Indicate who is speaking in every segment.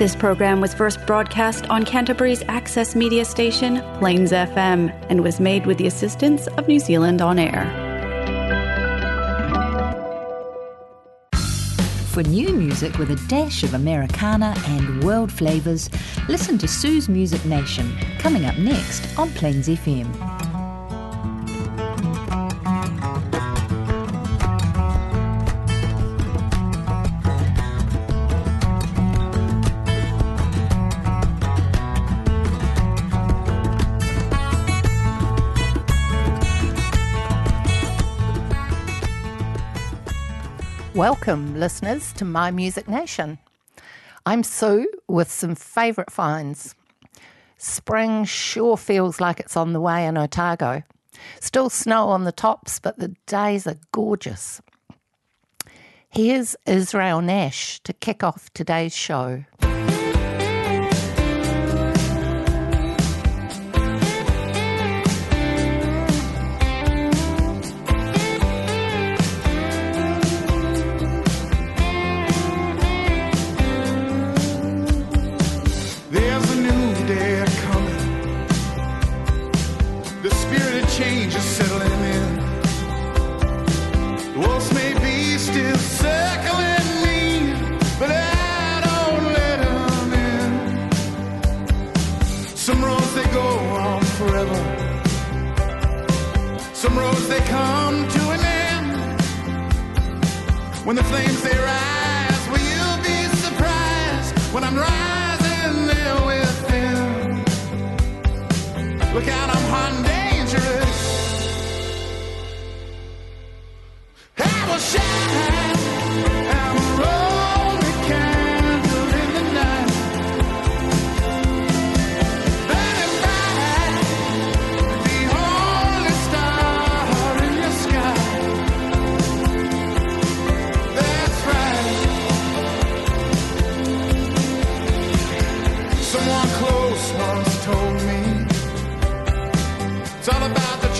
Speaker 1: This program was first broadcast on Canterbury's access media station, Plains FM, and was made with the assistance of New Zealand On Air.
Speaker 2: For new music with a dash of Americana and world flavours, listen to Sioux's Music Nation, coming up next on Plains FM.
Speaker 3: Welcome, listeners, to My Music Nation. I'm Sioux with some favourite finds. Spring sure feels like it's on the way in Otago. Still snow on the tops, but the days are gorgeous. Here's Israel Nash to kick off today's show.
Speaker 4: When the flames they rise, will you be surprised when I'm rising there with them? Look out, I'm hot and dangerous. I will shine.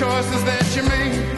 Speaker 4: Choices that you make.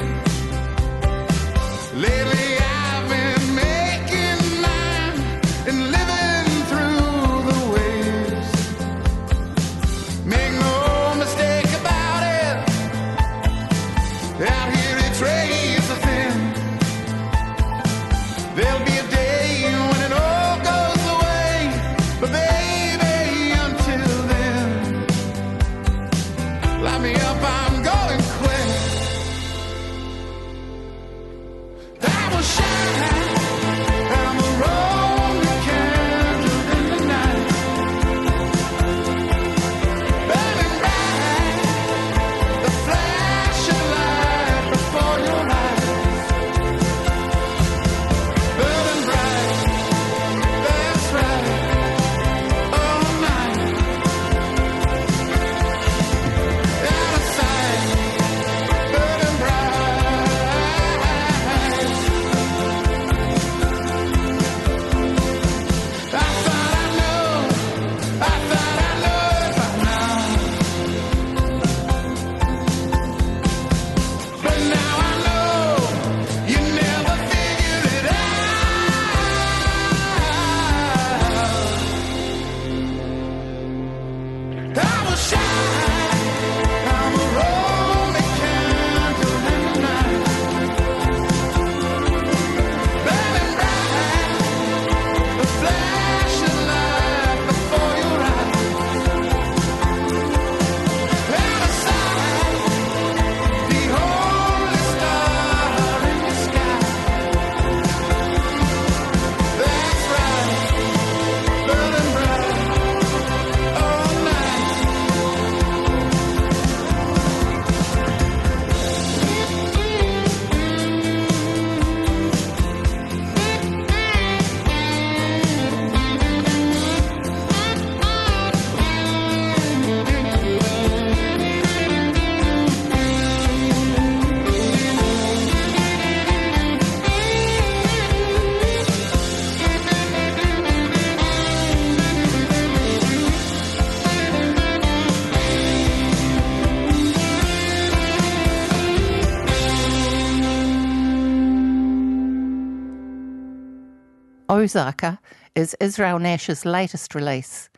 Speaker 4: Ozarker
Speaker 5: is Israel Nash's latest release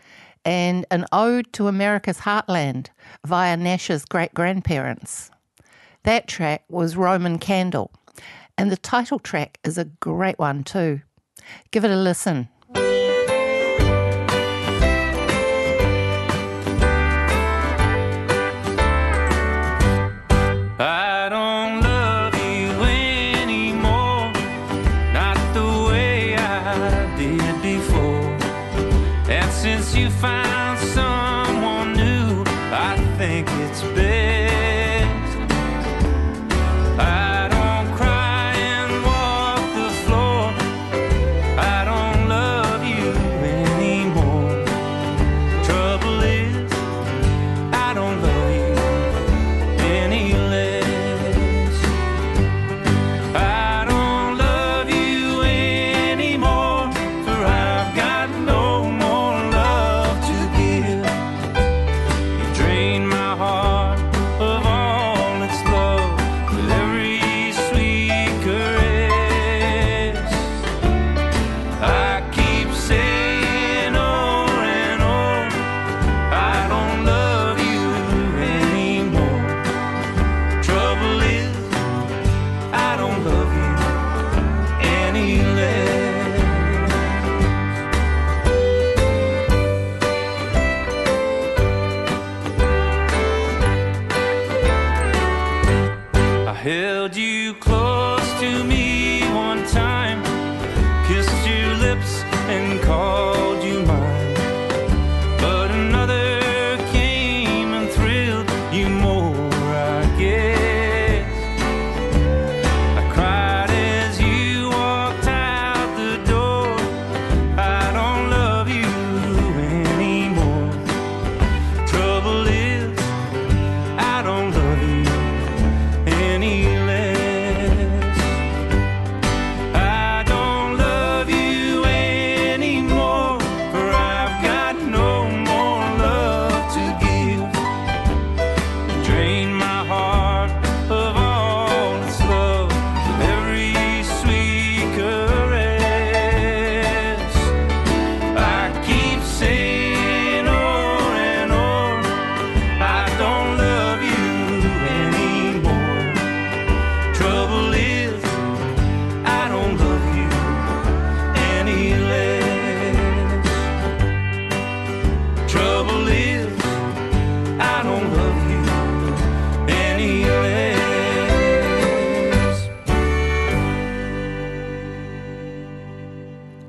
Speaker 5: and an ode to America's heartland via Nash's great grandparents. That track was Roman Candle, and the title track is a great one too. Give it a listen.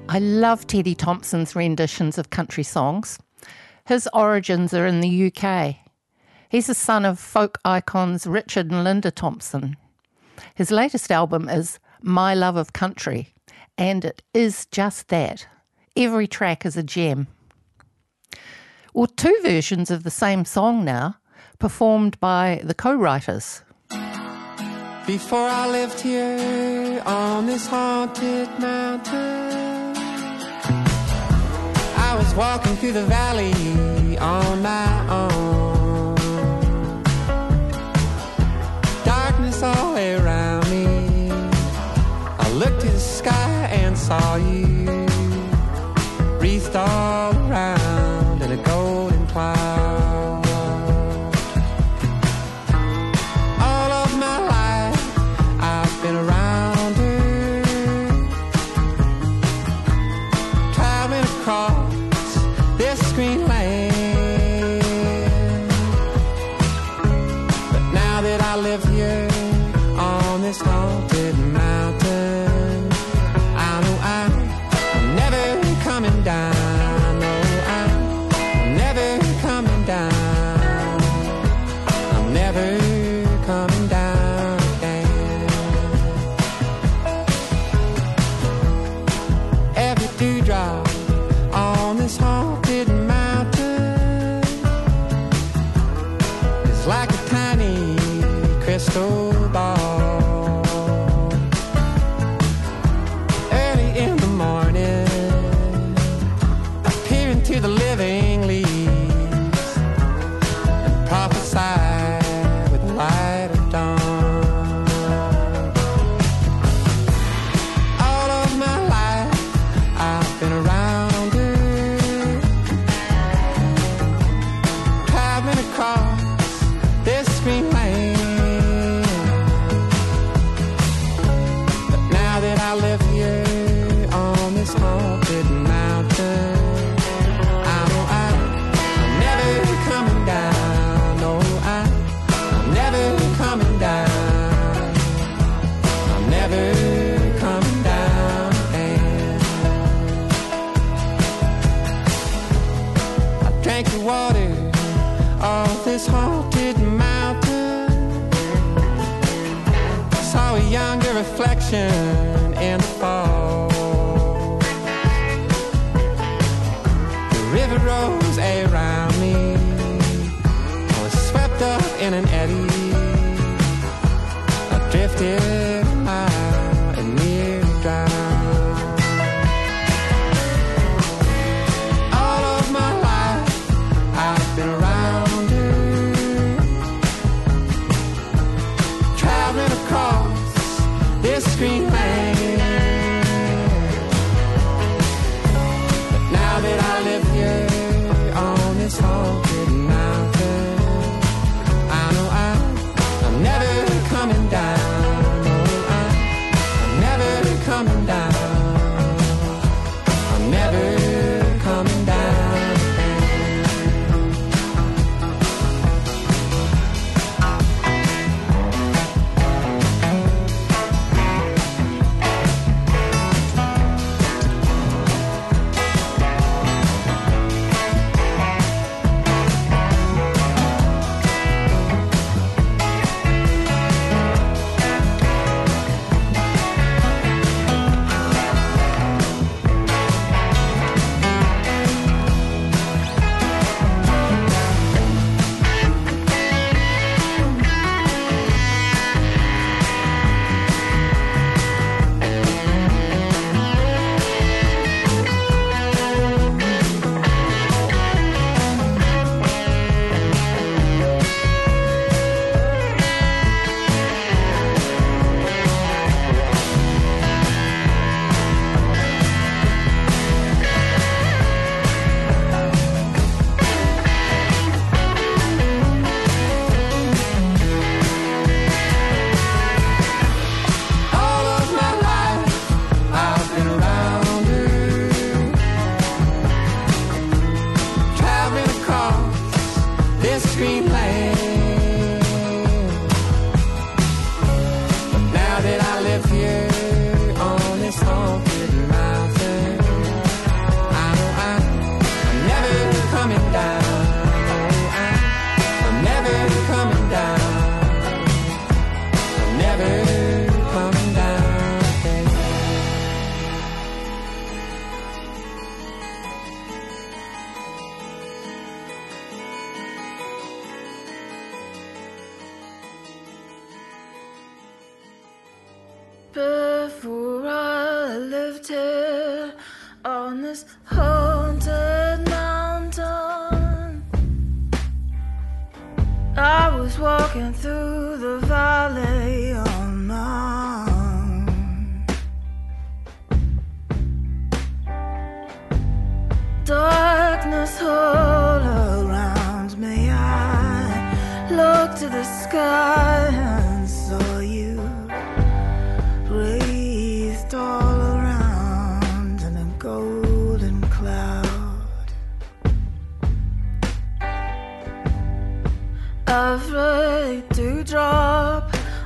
Speaker 3: I love
Speaker 5: Teddy Thompson's renditions of country songs. His origins are in the UK. He's the son of folk icons Richard and Linda Thompson. His latest album is My Love of Country, and it is just that. Every track is a gem. Or two versions of the same song now, performed by the co writers.
Speaker 6: Before I lived here on this haunted mountain walking through the valley on my own. Darkness all around me. I looked to the sky and saw you. reflection.
Speaker 7: before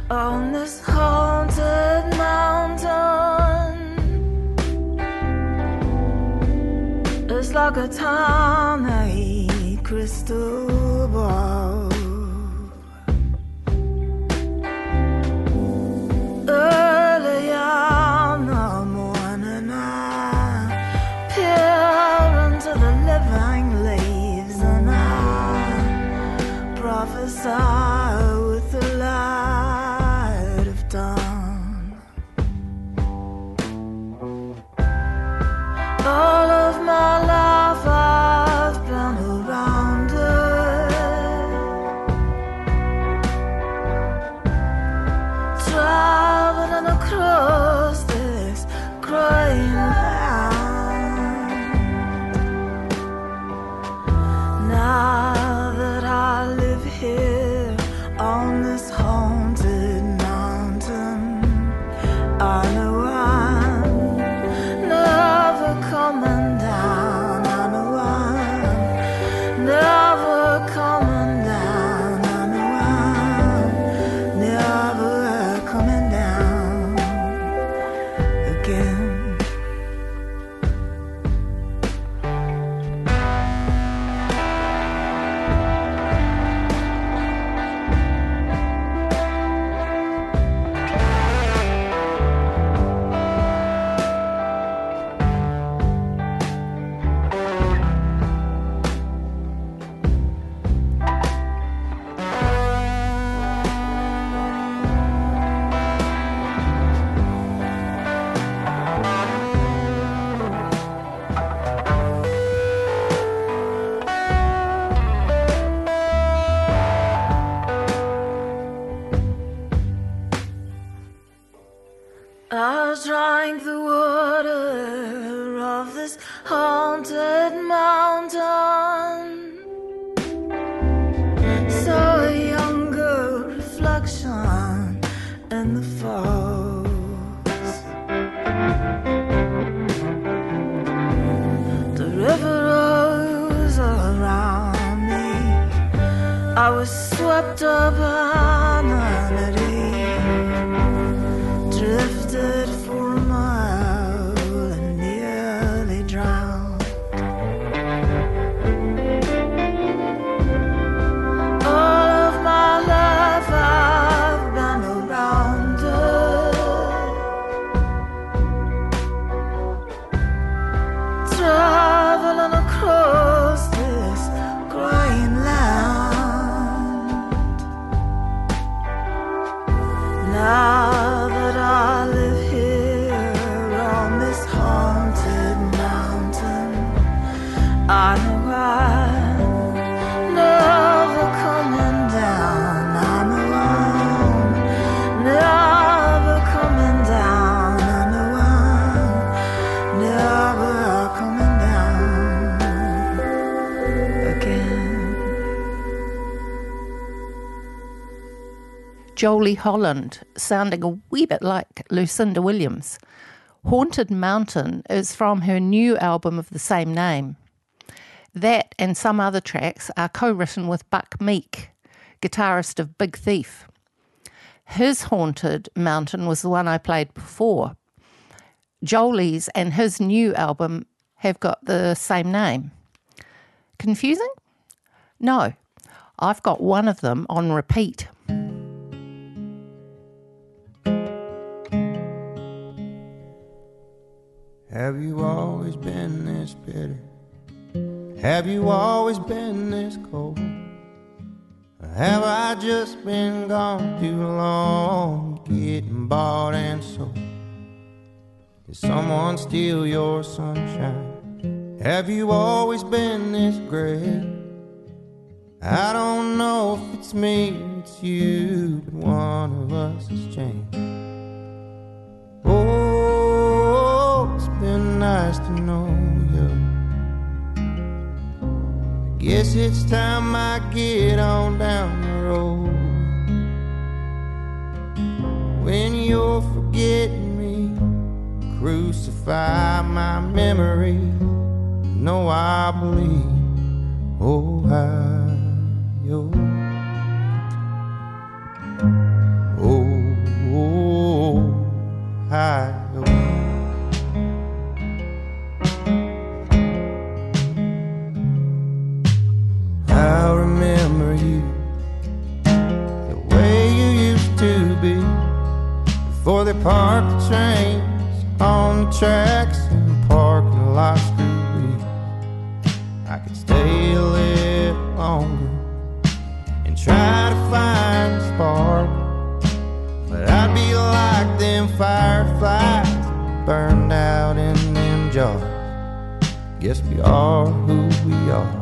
Speaker 7: on this haunted mountain. It's like a tiny crystal ball.
Speaker 3: Holland, sounding a wee bit like Lucinda Williams. Haunted Mountain is from her new album of the same name. That and some other tracks are co written with Buck Meek, guitarist of Big Thief. His Haunted Mountain was the one I played before. Jolie's and his new album have got the same name. Confusing? No, I've got one of them on repeat.
Speaker 8: Have you always been this bitter? Have you always been this cold? Or have I just been gone too long, getting bought and sold? Did someone steal your sunshine? Have you always been this gray? I don't know if it's me or it's you, but one of us has changed. Nice to know you. Guess it's time I get on down the road. When you're forgetting me, crucify my memory. No, I believe. Oh, Ohio. Oh, Ohio. I remember you the way you used to be before they parked the trains on the tracks and the parking lots big. I could stay a little longer and try to find a spark, but I'd be like them fireflies burned out in them jars. Guess we are who we are.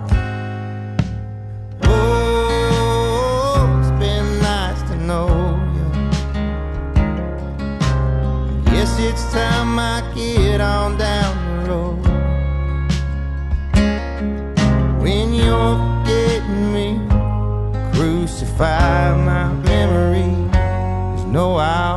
Speaker 8: It's time I get on down the road. When you're forgetting me, crucify my memory. There's no I'll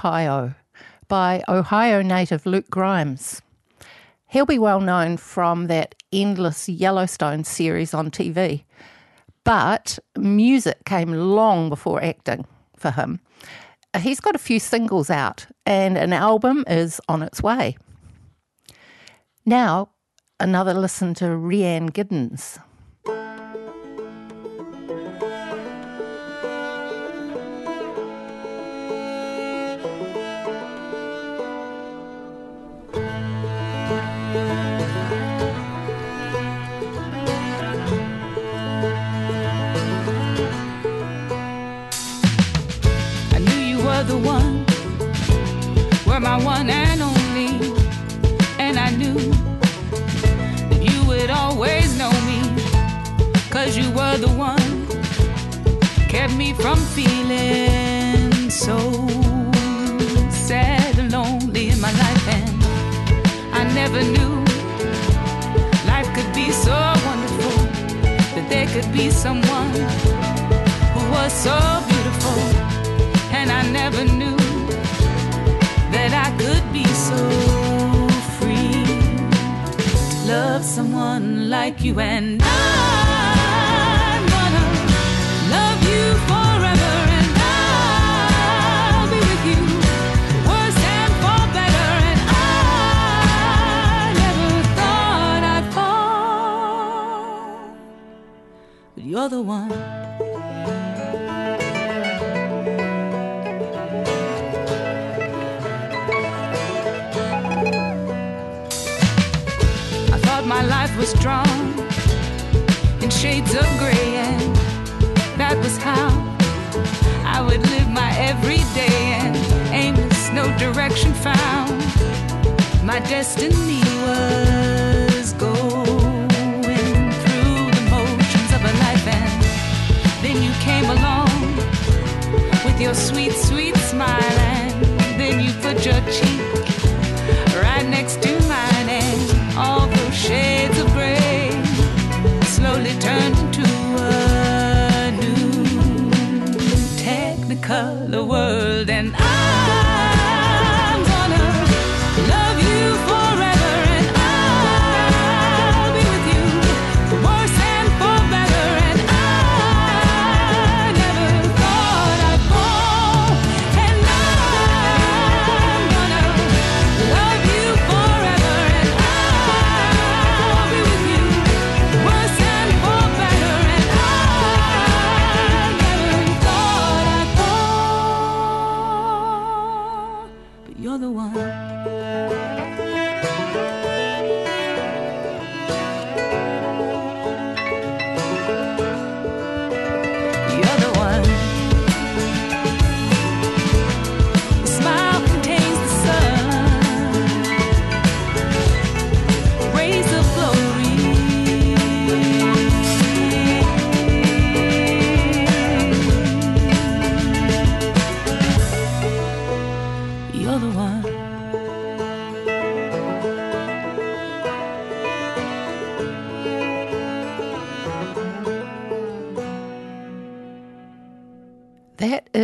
Speaker 8: Ohio
Speaker 3: by Ohio native Luke Grimes. He'll be well known from that endless Yellowstone series on TV, but music came long before acting for him. He's got a few singles out, and an album is on its way. Now, another listen to Rhiannon Giddens.
Speaker 9: The one kept me from feeling so sad and lonely in my life, and I never knew life could be so wonderful that there could be someone who was so beautiful, and I never knew that I could be so free love someone like you, and I'm the one. I thought my life was drawn in shades of gray, and that was how I would live my everyday and aimless, no direction found. My destiny was your sweet, sweet smile, and then you put your cheek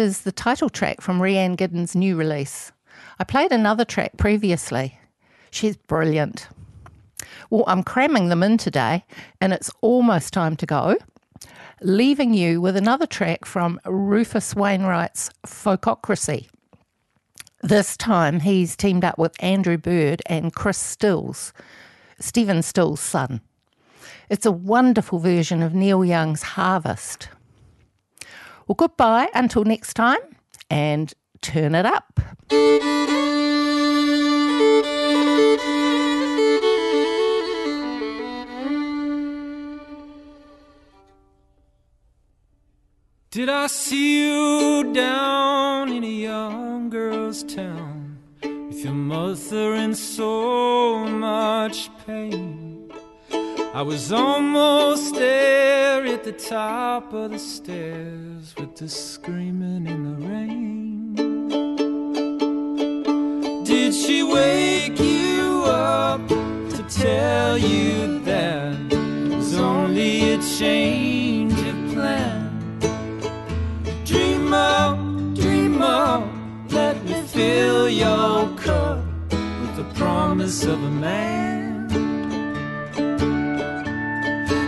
Speaker 3: is the title track from Rhiannon Giddens' new release. I played another track previously. She's brilliant. Well, I'm cramming them in today, and it's almost time to go. Leaving you with another track from Rufus Wainwright's Folkocracy. This time he's teamed up with Andrew Bird and Chris Stills, Stephen Stills' son. It's a wonderful version of Neil Young's Harvest. Well, goodbye until next time and turn it up.
Speaker 5: Did I see you down in a young girl's town with your mother in so much pain? I was almost there at the top of the stairs with the screaming in the rain. Did she wake you up to tell you that it was only a change of plan? Dream on, dream on, let me fill your cup with the promise of a man.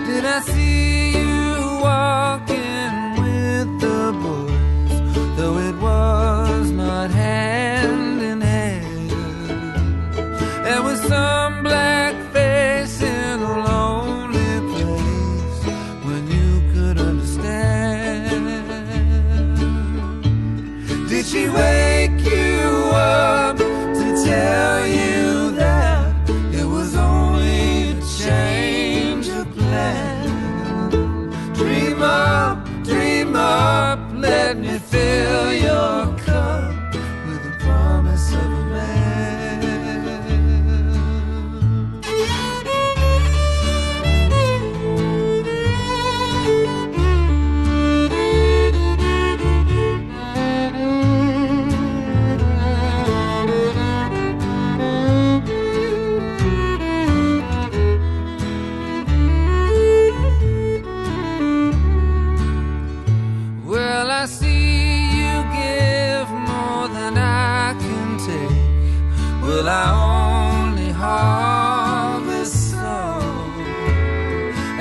Speaker 5: Did I see Did she wake you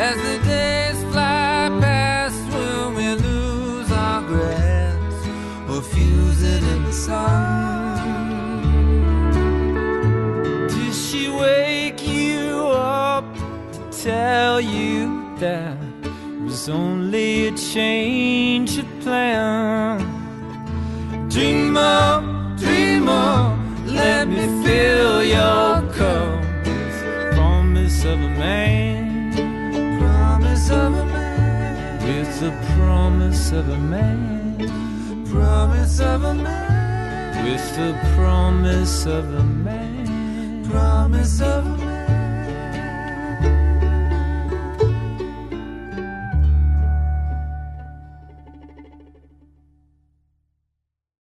Speaker 5: as the days fly past? Will we lose our grass or fuse it in the sun? Did she wake you up, to tell you that it was only a change of plan? Dream on, dream on, let me fill your cup promise of a man. Promise of a man. Promise of a man. With the promise of a man. Promise of